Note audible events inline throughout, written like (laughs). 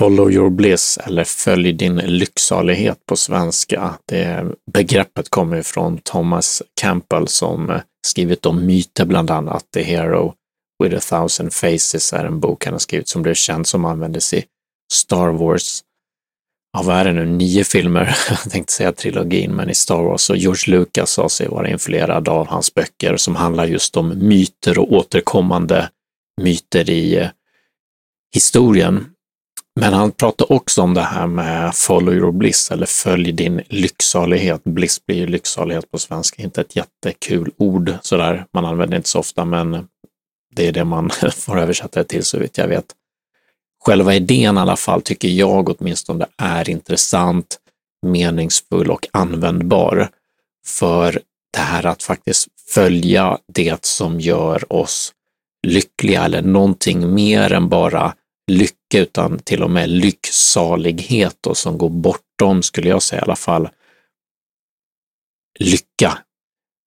Follow your bliss eller följ din lycksalighet på svenska. Det begreppet kommer från Thomas Campbell som eh, skrivit om myter bland annat. The Hero with a thousand faces är en bok han har skrivit som blev känd som användes i Star Wars. Ja, vad är det nu, nio filmer, (laughs) jag tänkte säga trilogin, men i Star Wars och George Lucas sa sig vara influerad av hans böcker som handlar just om myter och återkommande myter i eh, historien. Men han pratar också om det här med follow your bliss eller följ din lycksalighet. Bliss blir ju lycksalighet på svenska, inte ett jättekul ord sådär. Man använder det inte så ofta, men det är det man (laughs) får översätta det till så vitt jag vet. Själva idén i alla fall tycker jag åtminstone är intressant, meningsfull och användbar för det här att faktiskt följa det som gör oss lyckliga eller någonting mer än bara lycka utan till och med lycksalighet och som går bortom, skulle jag säga i alla fall, lycka.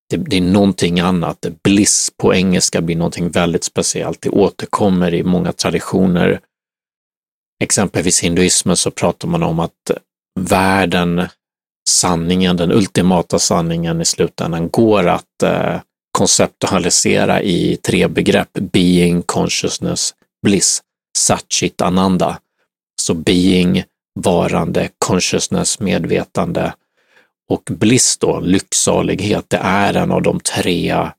Det, det, är någonting annat. Bliss på engelska blir någonting väldigt speciellt. Det återkommer i många traditioner. Exempelvis hinduismen så pratar man om att världen, sanningen, den ultimata sanningen i slutändan går att eh, konceptualisera i tre begrepp, being, consciousness, bliss. Satchit Ananda. Så being, varande, consciousness, medvetande och bliss då, lycksalighet, det är en av de tre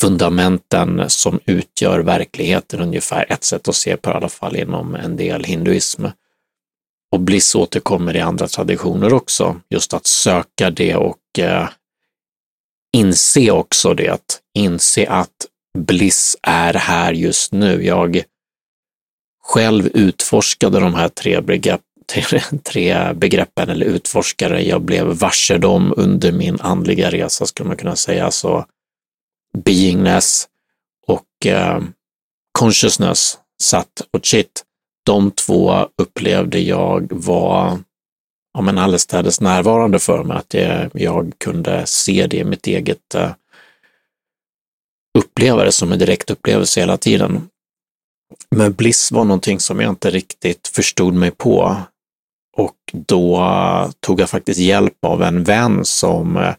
fundamenten som utgör verkligheten ungefär. Ett sätt att se på det, i alla fall inom en del hinduism. Och bliss återkommer i andra traditioner också, just att söka det och eh, inse också det, inse att bliss är här just nu. Jag själv utforskade de här tre, begrepp, tre, tre begreppen eller utforskare. Jag blev varse dem under min andliga resa skulle man kunna säga. Så beingness och eh, consciousness, satt och chit. De två upplevde jag var ja, men allestädes närvarande för mig, att jag, jag kunde se det i mitt eget eh, uppleva det som en direkt upplevelse hela tiden. Men Bliss var någonting som jag inte riktigt förstod mig på. Och då tog jag faktiskt hjälp av en vän som eh,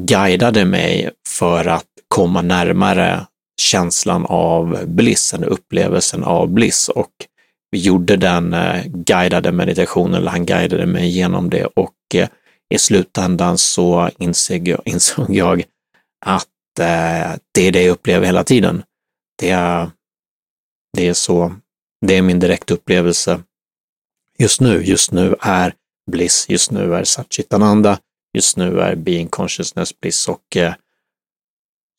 guidade mig för att komma närmare känslan av bliss, eller upplevelsen av bliss. Och vi gjorde den eh, guidade meditationen, eller han guidade mig genom det och eh, i slutändan så insåg jag, (laughs) insåg jag att det är det jag upplever hela tiden. Det är det är så, det är min direkta upplevelse just nu. Just nu är bliss, just nu är Satchitananda, just nu är being consciousness bliss och eh,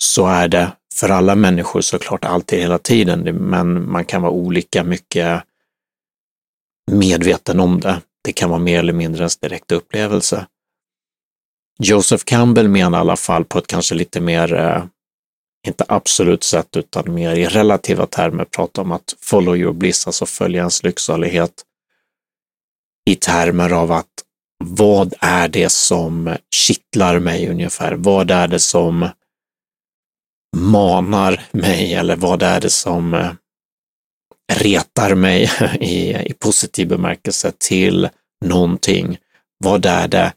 så är det för alla människor såklart alltid hela tiden, men man kan vara olika mycket medveten om det. Det kan vara mer eller mindre ens direkta upplevelse. Joseph Campbell menar i alla fall på ett kanske lite mer eh, inte absolut sett utan mer i relativa termer prata om att follow your bliss, alltså följa ens lycksalighet i termer av att vad är det som kittlar mig ungefär? Vad är det som manar mig eller vad är det som eh, retar mig (laughs) i, i positiv bemärkelse till någonting? Vad är det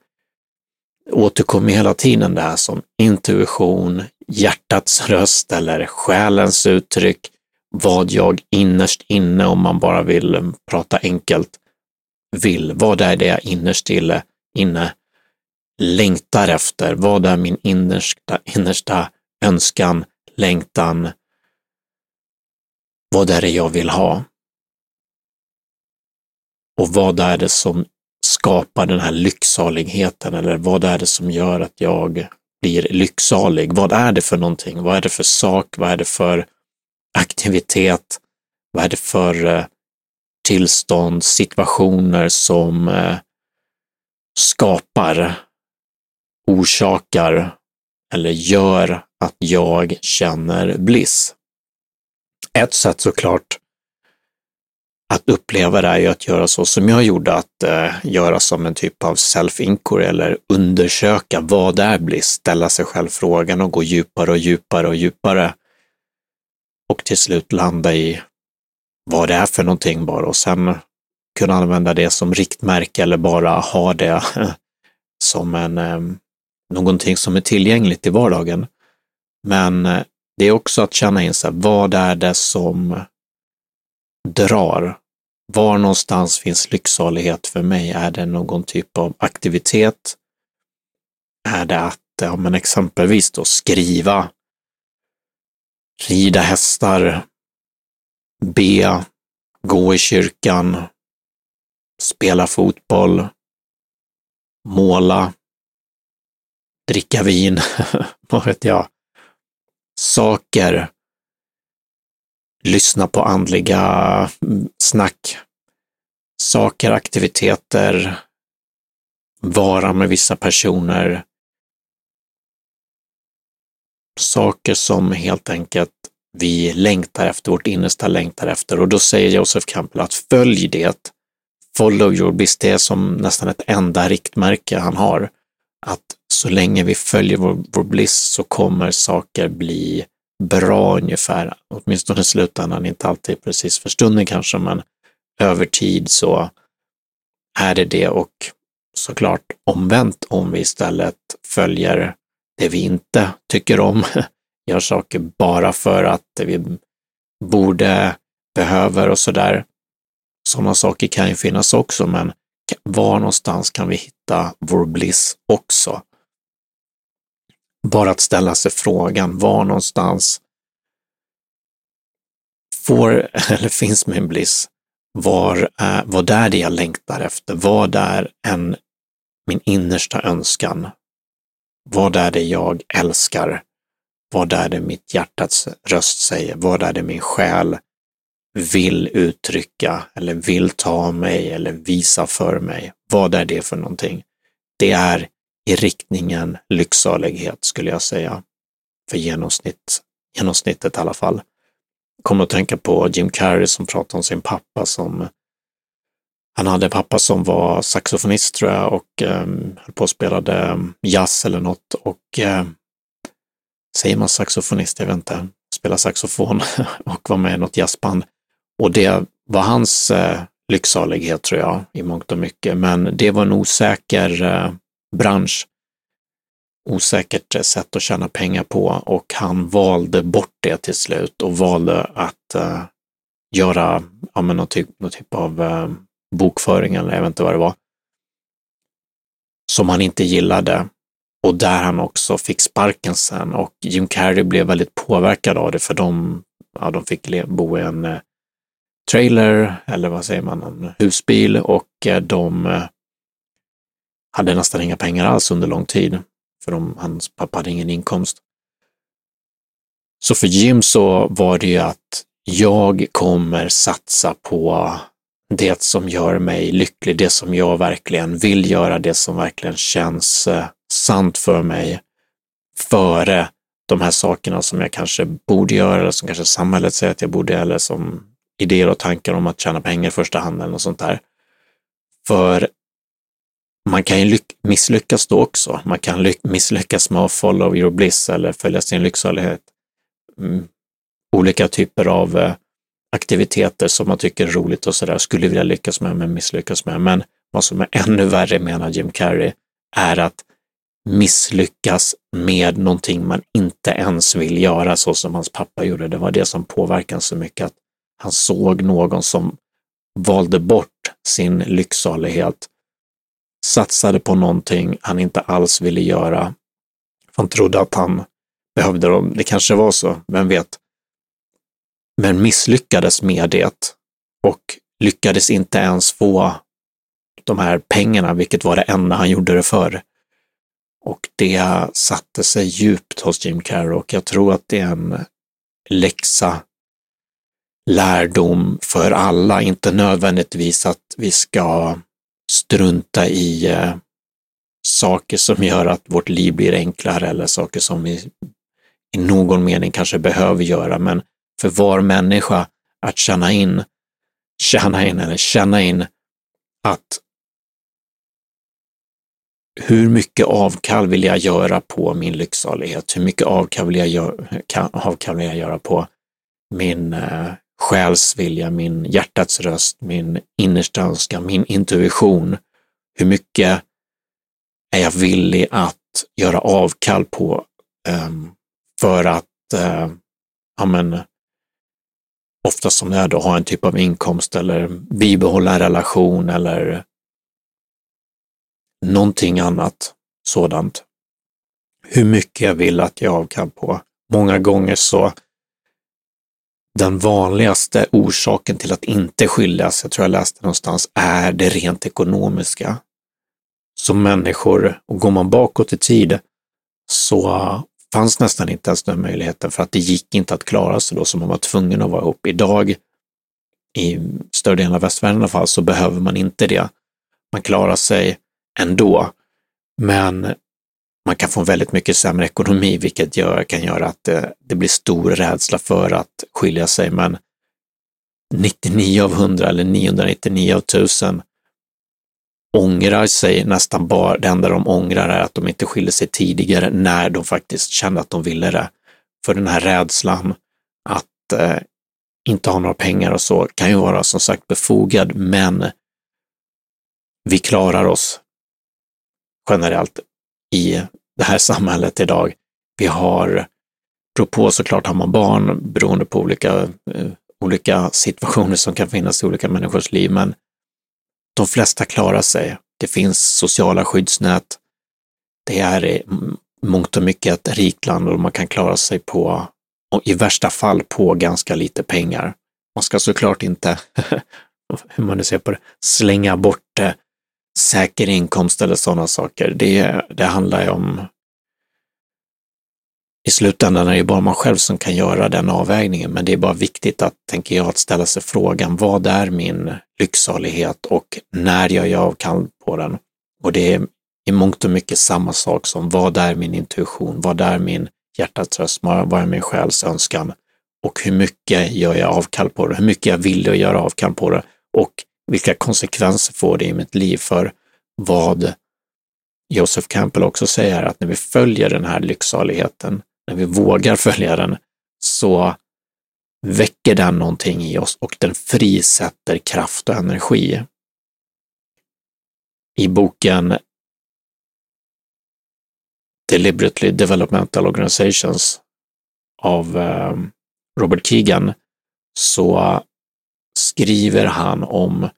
återkommer hela tiden det här som intuition, hjärtats röst eller själens uttryck, vad jag innerst inne, om man bara vill prata enkelt, vill. Vad är det jag innerst inne längtar efter? Vad är min innersta, innersta önskan, längtan? Vad är det jag vill ha? Och vad är det som skapar den här lycksaligheten eller vad är det som gör att jag blir lycksalig? Vad är det för någonting? Vad är det för sak? Vad är det för aktivitet? Vad är det för eh, tillstånd, situationer som eh, skapar, orsakar eller gör att jag känner bliss? Ett sätt såklart att uppleva det är ju att göra så som jag gjorde, att eh, göra som en typ av self-inquiry eller undersöka vad är bliss, ställa sig själv frågan och gå djupare och djupare och djupare. Och till slut landa i vad det är för någonting bara och sen kunna använda det som riktmärke eller bara ha det (laughs) som en, eh, någonting som är tillgängligt i vardagen. Men eh, det är också att känna in sig, vad är det som drar? Var någonstans finns lycksalighet för mig? Är det någon typ av aktivitet? Är det att, ja men exempelvis då skriva, rida hästar, be, gå i kyrkan, spela fotboll, måla, dricka vin, (laughs) vad vet jag, saker, lyssna på andliga mm, snack, saker, aktiviteter, vara med vissa personer, saker som helt enkelt vi längtar efter, vårt innersta längtar efter. Och då säger Joseph Campbell att följ det, follow your bliss, det är som nästan ett enda riktmärke han har. Att så länge vi följer vår, vår bliss så kommer saker bli bra ungefär, åtminstone i slutändan, inte alltid precis för stunden kanske, men över tid så är det det och såklart omvänt om vi istället följer det vi inte tycker om, (laughs) gör saker bara för att vi borde, behöver och sådär. Sådana saker kan ju finnas också, men var någonstans kan vi hitta vår bliss också? Bara att ställa sig frågan, var någonstans får (laughs) eller finns min bliss? Var är, vad är det jag längtar efter? Vad är en, min innersta önskan? Vad är det jag älskar? Vad är det mitt hjärtats röst säger? Vad är det min själ vill uttrycka eller vill ta mig eller visa för mig? Vad är det för någonting? Det är i riktningen lycksalighet skulle jag säga. För genomsnitt, genomsnittet i alla fall. Kommer att tänka på Jim Carrey som pratade om sin pappa som han hade en pappa som var saxofonist tror jag och um, höll på och spelade ehm, jazz eller något och eh, säger man saxofonist? Jag vet inte. Spela saxofon (laughs) och var med i något jazzband. Och det var hans eh, lycksalighet tror jag i mångt och mycket. Men det var en osäker eh, bransch. Osäkert sätt att tjäna pengar på och han valde bort det till slut och valde att uh, göra ja, men någon, typ, någon typ av eh, bokföring eller jag vet inte vad det var, som han inte gillade och där han också fick sparken sen och Jim Carrey blev väldigt påverkad av det för de, ja, de fick bo i en eh, trailer eller vad säger man, en husbil och de hade nästan inga pengar alls under lång tid för de, hans pappa hade ingen inkomst. Så för Jim så var det ju att jag kommer satsa på det som gör mig lycklig, det som jag verkligen vill göra, det som verkligen känns eh, sant för mig före de här sakerna som jag kanske borde göra eller som kanske samhället säger att jag borde eller som idéer och tankar om att tjäna pengar i första hand eller något sånt där. För man kan ju misslyckas då också. Man kan misslyckas med att follow your bliss eller följa sin lycksalighet. Mm. Olika typer av eh, aktiviteter som man tycker är roligt och sådär, skulle vilja lyckas med men misslyckas med. Men vad som är ännu värre, menar Jim Carrey, är att misslyckas med någonting man inte ens vill göra så som hans pappa gjorde. Det var det som påverkade så mycket, att han såg någon som valde bort sin lycksalighet, satsade på någonting han inte alls ville göra. Han trodde att han behövde dem. Det kanske var så, vem vet? men misslyckades med det och lyckades inte ens få de här pengarna, vilket var det enda han gjorde det för. Och det satte sig djupt hos Jim Carrey och jag tror att det är en läxa, lärdom för alla, inte nödvändigtvis att vi ska strunta i eh, saker som gör att vårt liv blir enklare eller saker som vi i någon mening kanske behöver göra, men för var människa att känna in, känna in eller känna in att hur mycket avkall vill jag göra på min lycksalighet? Hur mycket avkall vill jag, gör, avkall vill jag göra på min eh, själsvilja, min hjärtats röst, min innersta önskan, min intuition. Hur mycket är jag villig att göra avkall på um, för att uh, ja, men, oftast som det är då, ha en typ av inkomst eller bibehålla en relation eller någonting annat sådant. Hur mycket jag vill att jag avkall på. Många gånger så den vanligaste orsaken till att inte skiljas, jag tror jag läste någonstans, är det rent ekonomiska. Som människor, och går man bakåt i tid, så fanns nästan inte ens den möjligheten för att det gick inte att klara sig då, så man var tvungen att vara ihop. Idag, i större delen av västvärlden i alla fall, så behöver man inte det. Man klarar sig ändå, men man kan få väldigt mycket sämre ekonomi, vilket gör, kan göra att det, det blir stor rädsla för att skilja sig. Men 99 av 100 eller 999 av 1000 ångrar sig nästan bara, det enda de ångrar är att de inte skilde sig tidigare när de faktiskt kände att de ville det. För den här rädslan att eh, inte ha några pengar och så kan ju vara som sagt befogad, men vi klarar oss generellt i det här samhället idag. Vi har, beror på såklart, har man barn beroende på olika, eh, olika situationer som kan finnas i olika människors liv, men de flesta klarar sig. Det finns sociala skyddsnät. Det är i mångt och mycket ett rikt land och man kan klara sig på, och i värsta fall på ganska lite pengar. Man ska såklart inte, (laughs) hur man nu ser på det, slänga bort det säker inkomst eller sådana saker. Det, det handlar ju om i slutändan är det bara man själv som kan göra den avvägningen, men det är bara viktigt att, tänker jag, att ställa sig frågan, vad är min lycksalighet och när gör jag avkall på den? Och det är i mångt och mycket samma sak som vad är min intuition? Vad är min hjärtats röst? Vad är min själs önskan? Och hur mycket gör jag avkall på det? Hur mycket jag vill att göra avkall på det? Och vilka konsekvenser får det i mitt liv? För vad Joseph Campbell också säger, att när vi följer den här lycksaligheten, när vi vågar följa den, så väcker den någonting i oss och den frisätter kraft och energi. I boken Deliberately Developmental Organizations av eh, Robert Keegan så skriver han om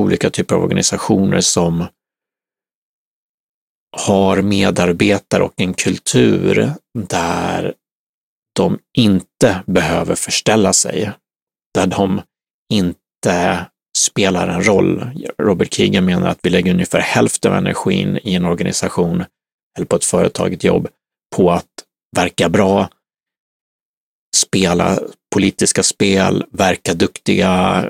olika typer av organisationer som har medarbetare och en kultur där de inte behöver förställa sig, där de inte spelar en roll. Robert Keegan menar att vi lägger ungefär hälften av energin i en organisation eller på ett företag, ett jobb, på att verka bra, spela politiska spel, verka duktiga,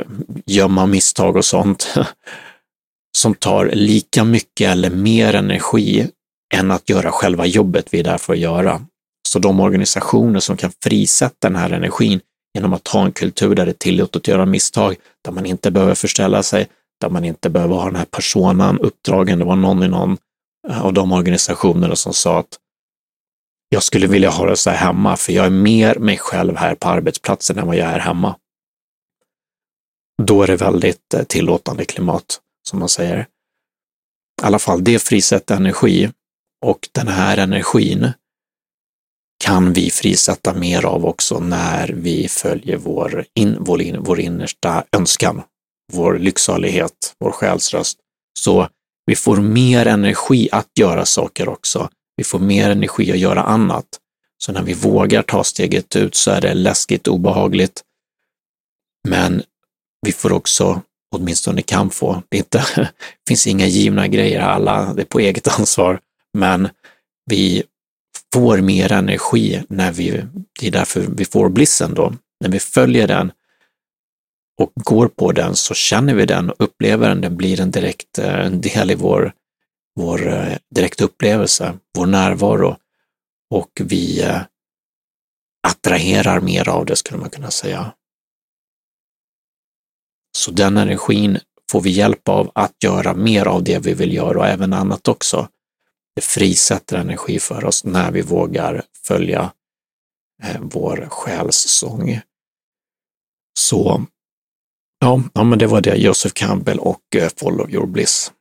gömma misstag och sånt. (laughs) som tar lika mycket eller mer energi än att göra själva jobbet vi är där för att göra. Så de organisationer som kan frisätta den här energin genom att ha en kultur där det är tillåtet att göra misstag, där man inte behöver förställa sig, där man inte behöver ha den här personan uppdragen. Det var någon i någon av de organisationerna som sa att jag skulle vilja ha det så här hemma, för jag är mer mig själv här på arbetsplatsen än vad jag är hemma. Då är det väldigt eh, tillåtande klimat som man säger. I alla fall, det frisätter energi och den här energin kan vi frisätta mer av också när vi följer vår, in, vår, in, vår innersta önskan, vår lycksalighet, vår själsröst. Så vi får mer energi att göra saker också. Vi får mer energi att göra annat. Så när vi vågar ta steget ut så är det läskigt, obehagligt. Men vi får också åtminstone kan få. Det, inte, (laughs) det finns inga givna grejer, alla, det är på eget ansvar, men vi får mer energi när vi, det är därför vi får blissen då. När vi följer den och går på den så känner vi den och upplever den, den blir en direkt eh, en del i vår, vår eh, direktupplevelse, direkta upplevelse, vår närvaro och vi eh, attraherar mer av det skulle man kunna säga. Så den energin får vi hjälp av att göra mer av det vi vill göra och även annat också. Det frisätter energi för oss när vi vågar följa eh, vår själssång. Så ja, ja, men det var det, Joseph Campbell och Follow Your Bliss.